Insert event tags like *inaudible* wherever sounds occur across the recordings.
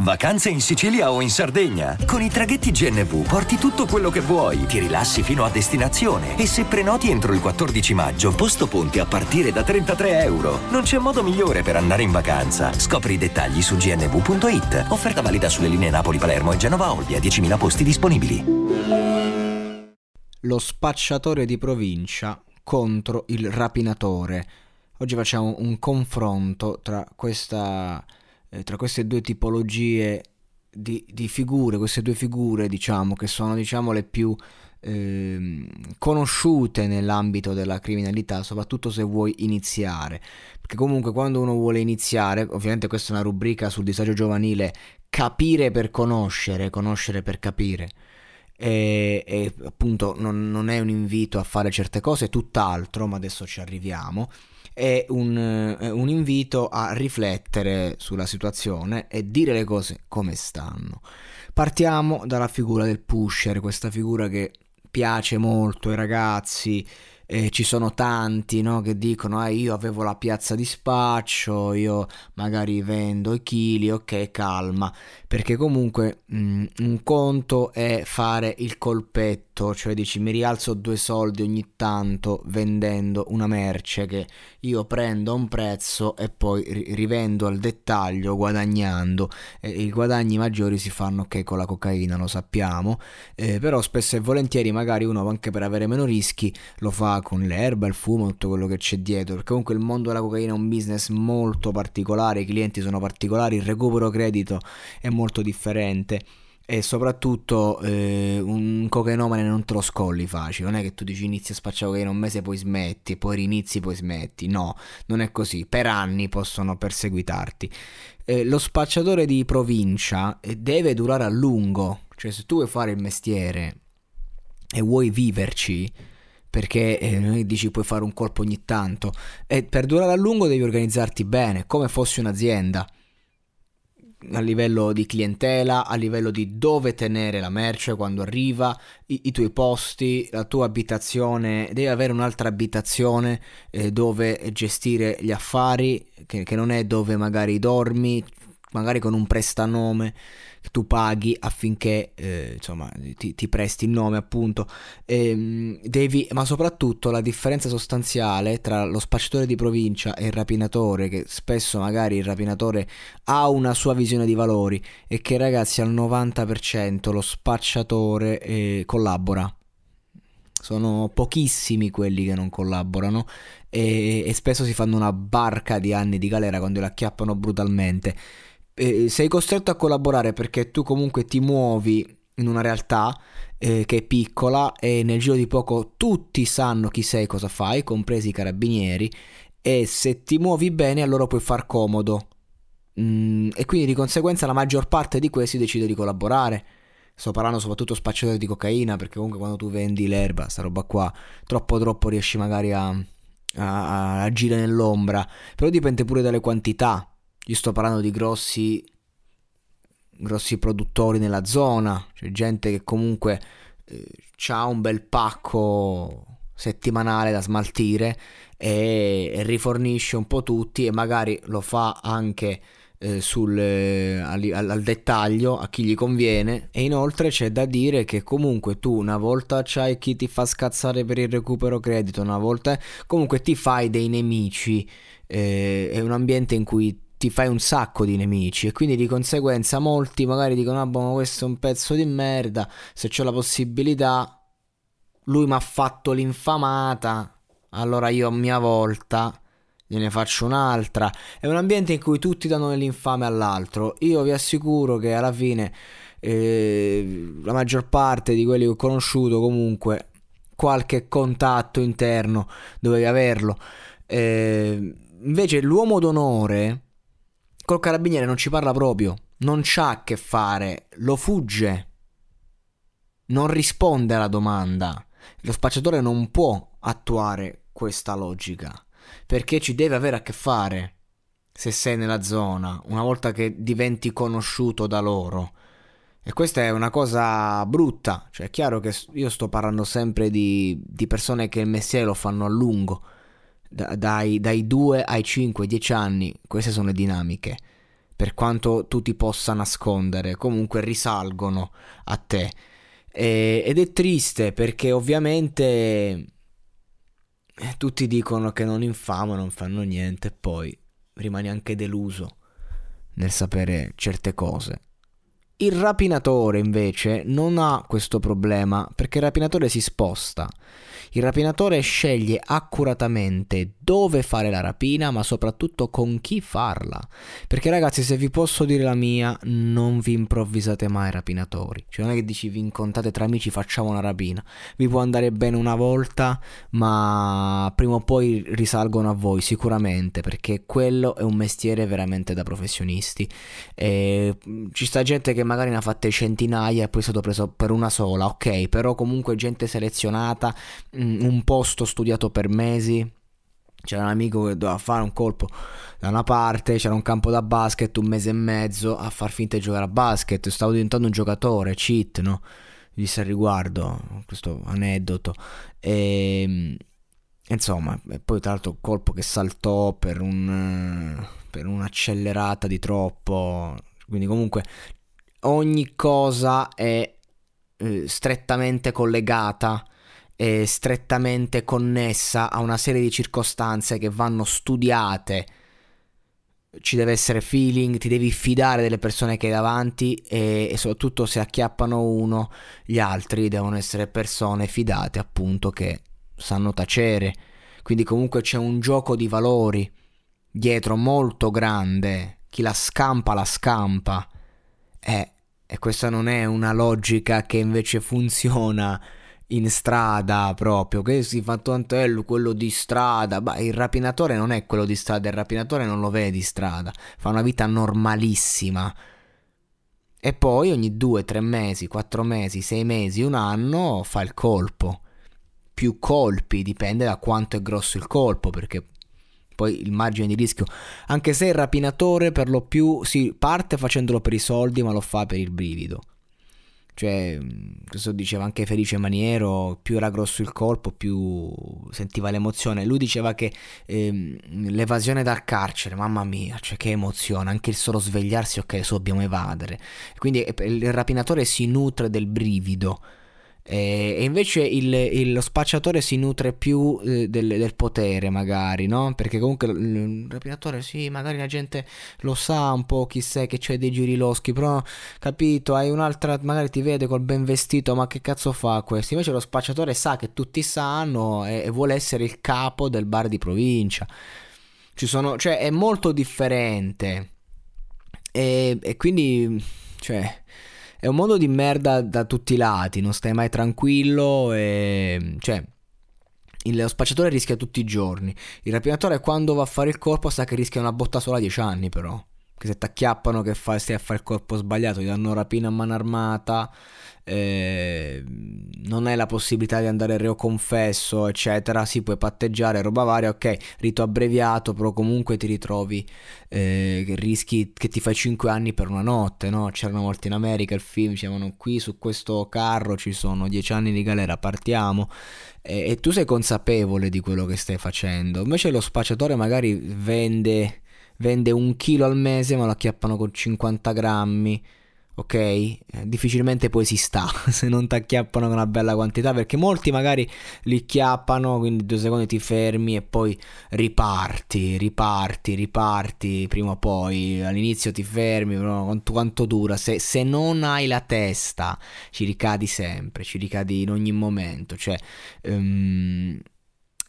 Vacanze in Sicilia o in Sardegna? Con i traghetti GNV porti tutto quello che vuoi, ti rilassi fino a destinazione e se prenoti entro il 14 maggio, posto ponti a partire da 33 euro. Non c'è modo migliore per andare in vacanza. Scopri i dettagli su gnv.it. Offerta valida sulle linee Napoli-Palermo e Genova-Olbia, 10.000 posti disponibili. Lo spacciatore di provincia contro il rapinatore. Oggi facciamo un confronto tra questa eh, tra queste due tipologie di, di, figure, queste due figure diciamo che sono diciamo le più eh, conosciute nell'ambito della criminalità, soprattutto se vuoi iniziare, perché comunque quando uno vuole iniziare, ovviamente questa è una rubrica sul disagio giovanile, capire per conoscere, conoscere per capire. E, e appunto non, non è un invito a fare certe cose, tutt'altro, ma adesso ci arriviamo è un, un, invito a riflettere sulla situazione e dire le cose come stanno. Partiamo dalla figura del pusher, questa figura che piace molto ai ragazzi, eh, ci sono tanti no, che dicono ah, io avevo la piazza di spaccio, io magari vendo i chili, ok calma, perché comunque mh, mm, un conto è fare il colpetto, cioè dici mi rialzo due soldi ogni tanto vendendo una merce che io prendo a un prezzo e poi rivendo al dettaglio guadagnando, e i guadagni maggiori si fanno che con la cocaina, lo sappiamo, eh, però spesso e volentieri magari uno anche per avere meno rischi lo fa con l'erba, il fumo, tutto quello che c'è dietro, perché comunque il mondo della cocaina è un business molto particolare, i clienti sono particolari, il recupero credito è molto differente e soprattutto eh, un cocainomane non te lo scolli facile, non è che tu dici inizi a spacciare cocaina un mese e poi smetti, poi rinizi poi smetti, no, non è così, per anni possono perseguitarti. Eh, lo spacciatore di provincia eh, deve durare a lungo, cioè se tu vuoi fare il mestiere e vuoi viverci, perché eh, dici puoi fare un colpo ogni tanto. E per durare a lungo devi organizzarti bene come fossi un'azienda. A livello di clientela, a livello di dove tenere la merce quando arriva, i, i tuoi posti, la tua abitazione, devi avere un'altra abitazione eh, dove gestire gli affari, che, che non è dove magari dormi, magari con un prestanome che tu paghi affinché eh, insomma ti, ti, presti il nome appunto. Ehm, devi, ma soprattutto la differenza sostanziale tra lo spacciatore di provincia e il rapinatore che spesso magari il rapinatore ha una sua visione di valori e che ragazzi al 90% lo spacciatore eh, collabora. Sono pochissimi quelli che non collaborano e, e, spesso si fanno una barca di anni di galera quando li acchiappano brutalmente eh, sei costretto a collaborare perché tu comunque ti muovi in una realtà eh, che è piccola e nel giro di poco tutti sanno chi sei, cosa fai, compresi i carabinieri, e se ti muovi bene allora puoi far comodo. Mm, e quindi di conseguenza la maggior parte di questi decide di collaborare. Sto parlando soprattutto spacciatori di cocaina, perché comunque quando tu vendi l'erba, sta roba qua, troppo troppo riesci magari a, a, a agire nell'ombra. Però dipende pure dalle quantità. Io sto parlando di grossi, grossi produttori nella zona, cioè gente che comunque eh, ha un bel pacco settimanale da smaltire e, e, rifornisce un po' tutti e magari lo fa anche eh, sul, eh, al, al, dettaglio a chi gli conviene. E inoltre c'è da dire che comunque tu una volta c'hai chi ti fa scazzare per il recupero credito una volta comunque ti fai dei nemici eh, è un ambiente in cui ti fai un sacco di nemici e quindi di conseguenza molti magari dicono ah boh, ma questo è un pezzo di merda se c'ho la possibilità lui mi ha fatto l'infamata allora io a mia volta gliene faccio un'altra. È un ambiente in cui tutti danno l'infame all'altro. Io vi assicuro che alla fine eh, la maggior parte di quelli che ho conosciuto comunque qualche contatto interno dovevi averlo. Eh, invece l'uomo d'onore col carabiniere non ci parla proprio. non c'ha a che fare, lo fugge, non risponde alla domanda. Lo spacciatore non può attuare questa logica perché ci deve avere a che fare se sei nella zona, una volta che diventi conosciuto da loro. E questa è una cosa brutta, cioè è chiaro che io sto parlando sempre di, di persone che il mestiere lo fanno a lungo, da, dai, dai 2 ai 5, 10 anni, queste sono le dinamiche, per quanto tu ti possa nascondere, comunque risalgono a te. E, ed è triste perché ovviamente eh, tutti dicono che non infamo, non fanno niente, poi rimani anche deluso nel sapere certe cose. Il rapinatore invece non ha questo problema perché il rapinatore si sposta. Il rapinatore sceglie accuratamente dove fare la rapina, ma soprattutto con chi farla. Perché ragazzi, se vi posso dire la mia, non vi improvvisate mai rapinatori. Cioè non è che dici vi incontrate tra amici, facciamo una rapina. Vi può andare bene una volta, ma prima o poi risalgono a voi sicuramente, perché quello è un mestiere veramente da professionisti. E ci sta gente che magari ne ha fatte centinaia e poi è stato preso per una sola, ok, però comunque gente selezionata, mm, un posto studiato per mesi. C'era un amico che doveva fare un colpo da una parte, c'era un campo da basket un mese e mezzo a far finta di giocare a basket, stavo diventando un giocatore, cheat, no? Disse al riguardo questo aneddoto. E ehm, insomma, e poi tra l'altro colpo che saltò per un per un'accelerata di troppo. Quindi comunque ogni cosa è eh, strettamente collegata e strettamente connessa a una serie di circostanze che vanno studiate. Ci deve essere feeling, ti devi fidare delle persone che hai davanti e, e soprattutto se acchiappano uno, gli altri devono essere persone fidate appunto che sanno tacere. Quindi comunque c'è un gioco di valori dietro molto grande. Chi la scampa la scampa. Eh, e questa non è una logica che invece funziona in strada proprio, che si fa tantello quello di strada, ma il rapinatore non è quello di strada, il rapinatore non lo vedi di strada, fa una vita normalissima. E poi ogni due, tre mesi, quattro mesi, sei mesi, un anno fa il colpo. Più colpi, dipende da quanto è grosso il colpo, perché poi il margine di rischio, anche se il rapinatore per lo più si parte facendolo per i soldi, ma lo fa per il brivido. Cioè, questo diceva anche Felice Maniero, più era grosso il colpo, più sentiva l'emozione. Lui diceva che ehm, l'evasione dal carcere, mamma mia, cioè che emozione, anche il solo svegliarsi, ok, adesso dobbiamo evadere. Quindi eh, il rapinatore si nutre del brivido e invece il, il, lo spacciatore si nutre più eh, del, del, potere, magari, no? Perché comunque il rapinatore, sì, magari la gente lo sa un po' chi sei, che c'è dei giri loschi, però, capito, hai un'altra, magari ti vede col ben vestito, ma che cazzo fa questo? Invece lo spacciatore sa che tutti sanno e, e vuole essere il capo del bar di provincia. Ci sono, cioè, è molto differente. E, e quindi, cioè è un mondo di merda da tutti i lati, non stai mai tranquillo e... cioè... Lo spacciatore rischia tutti i giorni. Il rapinatore quando va a fare il colpo sa che rischia una botta sola a 10 anni però. Che se ti acchiappano che fai, stai a fare il colpo sbagliato, ti danno rapina a mano armata, eh, non hai la possibilità di andare reo confesso, eccetera, si puoi patteggiare, roba varia, ok, rito abbreviato, però comunque ti ritrovi eh, rischi che ti fai 5 anni per una notte, no? C'erano molti in America il film, dicevano qui su questo carro ci sono 10 anni di galera, partiamo. E, e tu sei consapevole di quello che stai facendo. Invece lo spacciatore magari vende, vende un chilo al mese, ma lo acchiappano con 50 grammi ok? Eh, difficilmente poi si sta *laughs* se non ti acchiappano con una bella quantità perché molti magari li chiappano, quindi due secondi ti fermi e poi riparti, riparti, riparti prima o poi. All'inizio ti fermi, però quanto, quanto dura? Se, se, non hai la testa ci ricadi sempre, ci ricadi in ogni momento, cioè... Um,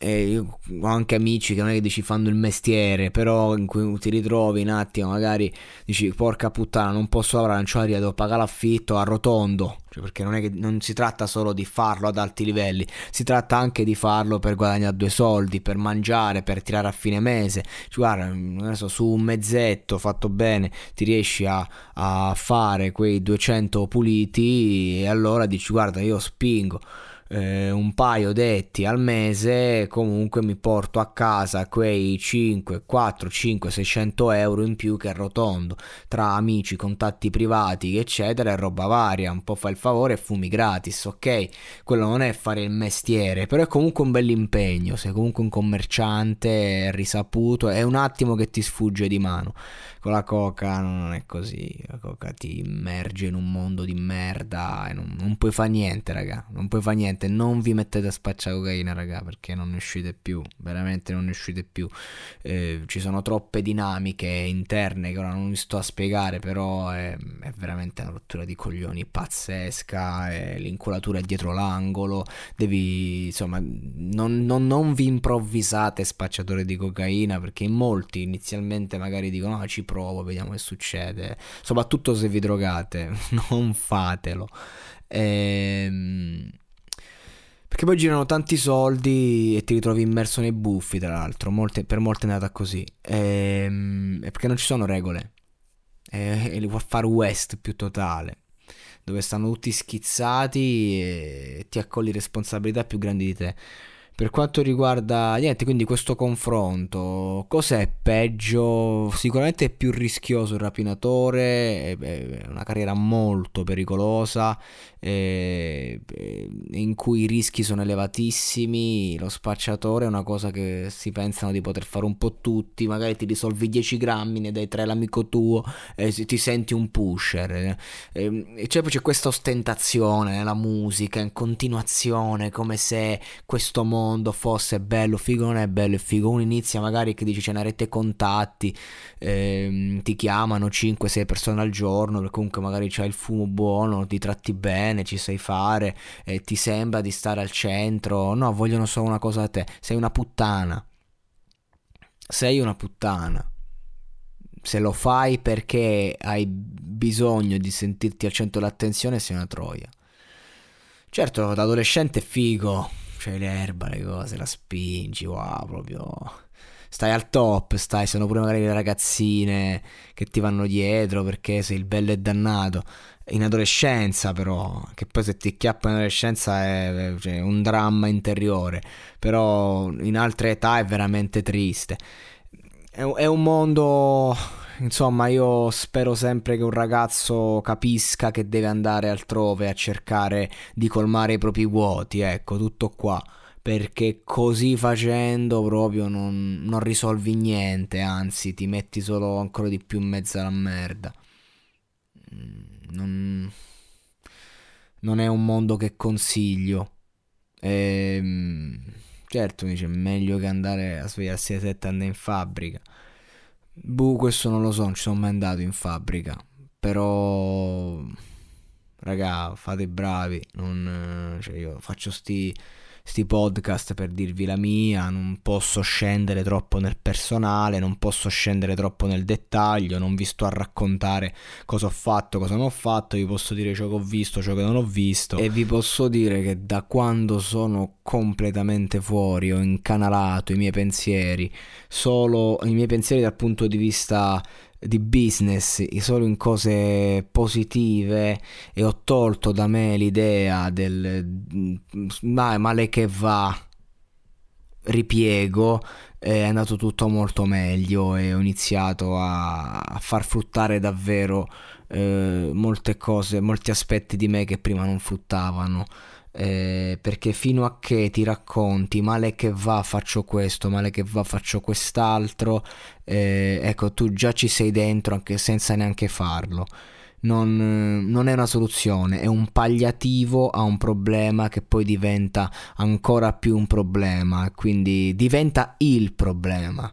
e io ho anche amici che non è che dici fanno il mestiere, però in cui ti ritrovi un attimo, magari dici porca puttana, non posso lavorare, via, devo pagare l'affitto, arrotondo, cioè perché non è che non si tratta solo di farlo ad alti livelli, si tratta anche di farlo per guadagnare due soldi, per mangiare, per tirare a fine mese. Cioè, guarda, non so, su un mezzetto fatto bene ti riesci a, a fare quei 200 puliti e allora dici guarda io spingo eh, un paio detti al mese, comunque mi porto a casa quei 5, 4, 5, 600 euro in più che arrotondo tra amici, contatti privati, eccetera, e roba varia. Un po' fai il favore e fumi gratis, ok? Quello non è fare il mestiere, però è comunque un bel impegno. Sei comunque un commerciante risaputo, è un attimo che ti sfugge di mano con la coca non è così, la coca ti immerge in un mondo di merda e non, non puoi fare niente, raga, non puoi fare niente, non vi mettete a spacciare cocaina, raga, perché non ne uscite più, veramente non ne uscite più. Eh, ci sono troppe dinamiche interne che ora non vi sto a spiegare, però è, è veramente una rottura di coglioni pazzesca, l'inculatura è dietro l'angolo, devi, insomma, non, non, non vi improvvisate spacciatore di cocaina, perché in molti inizialmente magari dicono, no, ci provo, vediamo che succede. Soprattutto se vi drogate, *laughs* non fatelo. Ehm... Perché poi girano tanti soldi e ti ritrovi immerso nei buffi, tra l'altro. Molte, per molte è andata così. Ehm... È perché non ci sono regole. È il Far West più totale. Dove stanno tutti schizzati e ti accogli responsabilità più grandi di te. Per quanto riguarda niente, quindi questo confronto, cos'è peggio? Sicuramente è più rischioso il rapinatore, è una carriera molto pericolosa, in cui i rischi sono elevatissimi, lo spacciatore è una cosa che si pensano di poter fare un po' tutti, magari ti risolvi 10 grammi, ne dai 3 all'amico tuo e ti senti un pusher. E cioè poi c'è questa ostentazione nella musica in continuazione, come se questo mondo mondo fosse bello, figo non è bello, è figo. Uno inizia magari che dice c'è una rete contatti, ehm, ti chiamano 5-6 persone al giorno, perché comunque magari c'hai il fumo buono, ti tratti bene, ci sai fare, e ti sembra di stare al centro. No, vogliono solo una cosa da te, sei una puttana. Sei una puttana se lo fai perché hai bisogno di sentirti al centro dell'attenzione, sei una troia. Certo, da adolescente è figo, c'hai l'erba, le cose, la spingi, wow, proprio stai al top, stai, sono pure magari le ragazzine che ti vanno dietro perché sei il bello e dannato. In adolescenza però, che poi se ti chiappa in adolescenza è cioè, un dramma interiore, però in altre età è veramente triste. È, è un mondo insomma, io spero sempre che un ragazzo capisca che deve andare altrove a cercare di colmare i propri vuoti, ecco, tutto qua. Perché così facendo proprio non, non risolvi niente, anzi ti metti solo ancora di più in mezzo alla merda. Non, non è un mondo che consiglio. Ehm, certo, dice meglio che andare a svegliarsi alle 7 anni in fabbrica. Boh, questo non lo so, non ci sono mai andato in fabbrica. Però, raga, fate bravi. Non, cioè io faccio sti sti podcast per dirvi la mia, non posso scendere troppo nel personale, non posso scendere troppo nel dettaglio, non vi sto a raccontare cosa ho fatto, cosa non ho fatto, vi posso dire ciò che ho visto, ciò che non ho visto. E vi posso dire che da quando sono completamente fuori ho incanalato i miei pensieri, solo i miei pensieri dal punto di vista di business solo in cose positive e ho tolto da me l'idea del ma male che va ripiego è andato tutto molto meglio e ho iniziato a, a far fruttare davvero eh, molte cose, molti aspetti di me che prima non fruttavano eh, perché fino a che ti racconti male che va faccio questo, male che va faccio quest'altro, eh, ecco tu già ci sei dentro anche senza neanche farlo. Non, non, è una soluzione, è un palliativo a un problema che poi diventa ancora più un problema, quindi diventa il problema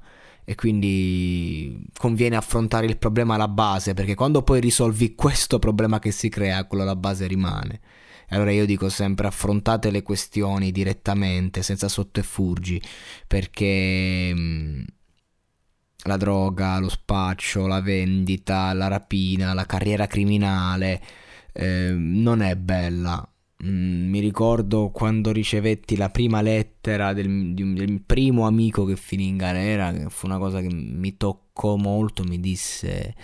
e quindi conviene affrontare il problema alla base perché quando poi risolvi questo problema che si crea, quello alla base rimane. E allora io dico sempre affrontate le questioni direttamente, senza sotterfugi, perché mm, la droga, lo spaccio, la vendita, la rapina, la carriera criminale eh, non è bella Mm, mi ricordo quando ricevetti la prima lettera del, del, primo amico che finì in galera, che fu una cosa che mi toccò molto, mi disse,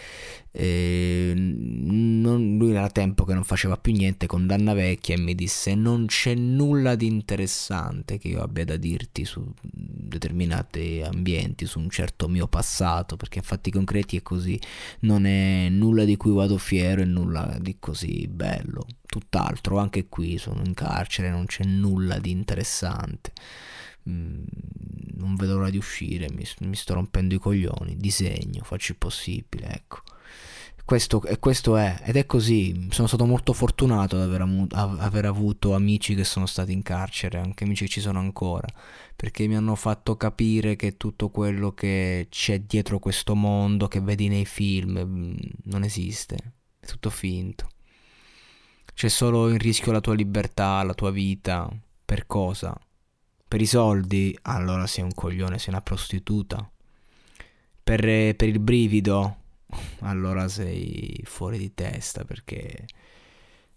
eh, non, lui era tempo che non faceva più niente, condanna vecchia, e mi disse non c'è nulla di interessante che io abbia da dirti su determinati ambienti, su un certo mio passato, perché a fatti concreti è così, non è nulla di cui vado fiero e nulla di così bello tutt'altro, anche qui sono in carcere, non c'è nulla di interessante. Mm, non vedo l'ora di uscire, mi, mi, sto rompendo i coglioni, disegno, faccio il possibile, ecco. Questo, e questo è, ed è così, sono stato molto fortunato ad aver, amu, aver avuto amici che sono stati in carcere, anche amici che ci sono ancora, perché mi hanno fatto capire che tutto quello che c'è dietro questo mondo, che vedi nei film, mm, non esiste, è tutto finto. C'è solo in rischio la tua libertà, la tua vita. Per cosa? Per i soldi? Allora sei un coglione, sei una prostituta. Per, per il brivido? *laughs* Allora sei fuori di testa perché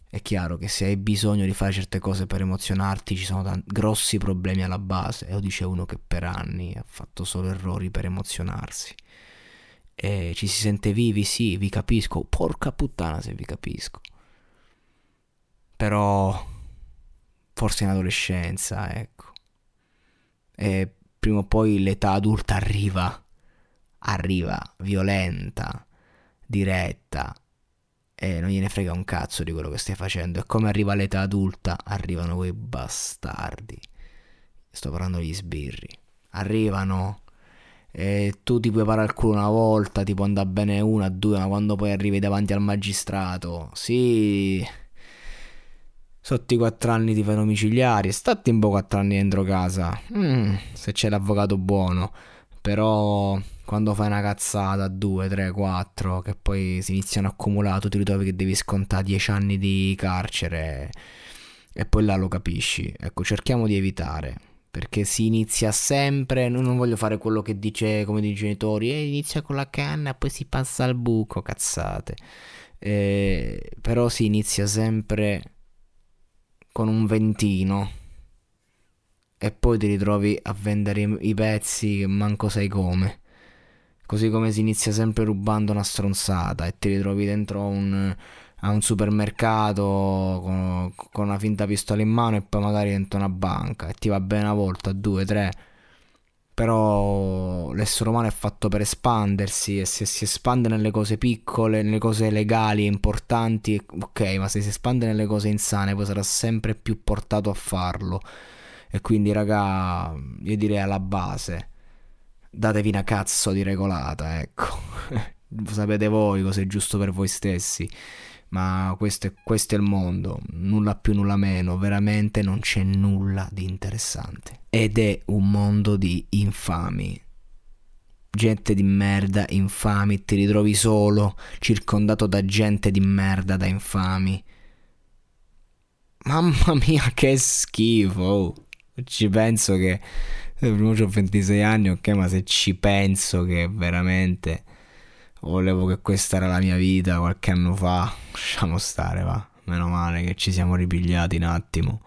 è chiaro che se hai bisogno di fare certe cose per emozionarti ci sono tanti, grossi problemi alla base. E lo dice uno che per anni ha fatto solo errori per emozionarsi. E ci si sente vivi, sì, vi capisco. Porca puttana se vi capisco però forse in adolescenza, ecco. E prima o poi l'età adulta arriva, arriva violenta, diretta e non gliene frega un cazzo di quello che stai facendo. E come arriva l'età adulta, arrivano quei bastardi. Sto parlando degli sbirri. Arrivano e tu ti puoi parare il culo una volta, ti può andare bene una, due, ma quando poi arrivi davanti al magistrato, sì sotto i 4 anni ti fai domiciliari, stati un po' 4 anni dentro casa, mm, se c'è l'avvocato buono, però quando fai una cazzata 2, 3, 4 che poi si iniziano a accumulare, tu ti ritrovi che devi scontare 10 anni di carcere e poi là lo capisci. Ecco, cerchiamo di evitare perché si inizia sempre, non voglio fare quello che dice come i genitori, eh, inizia con la canna e poi si passa al buco, cazzate. Eh, però si inizia sempre con un ventino e poi ti ritrovi a vendere i, pezzi che manco sai come. Così come si inizia sempre rubando una stronzata e ti ritrovi dentro un, a un supermercato con, con, una finta pistola in mano e poi magari dentro una banca e ti va bene una volta, due, tre però l'essere umano è fatto per espandersi e se si espande nelle cose piccole, nelle cose legali e importanti, ok, ma se si espande nelle cose insane poi sarà sempre più portato a farlo. E quindi raga, io direi alla base, datevi una cazzo di regolata, ecco. *laughs* Sapete voi cosa è giusto per voi stessi ma questo è, questo è, il mondo, nulla più, nulla meno, veramente non c'è nulla di interessante. Ed è un mondo di infami. Gente di merda, infami, ti ritrovi solo, circondato da gente di merda, da infami. Mamma mia, che schifo! Ci penso che... Prima ho 26 anni, ok, ma se ci penso che veramente volevo che questa era la mia vita qualche anno fa. Lasciamo stare, va. Meno male che ci siamo ripigliati un attimo.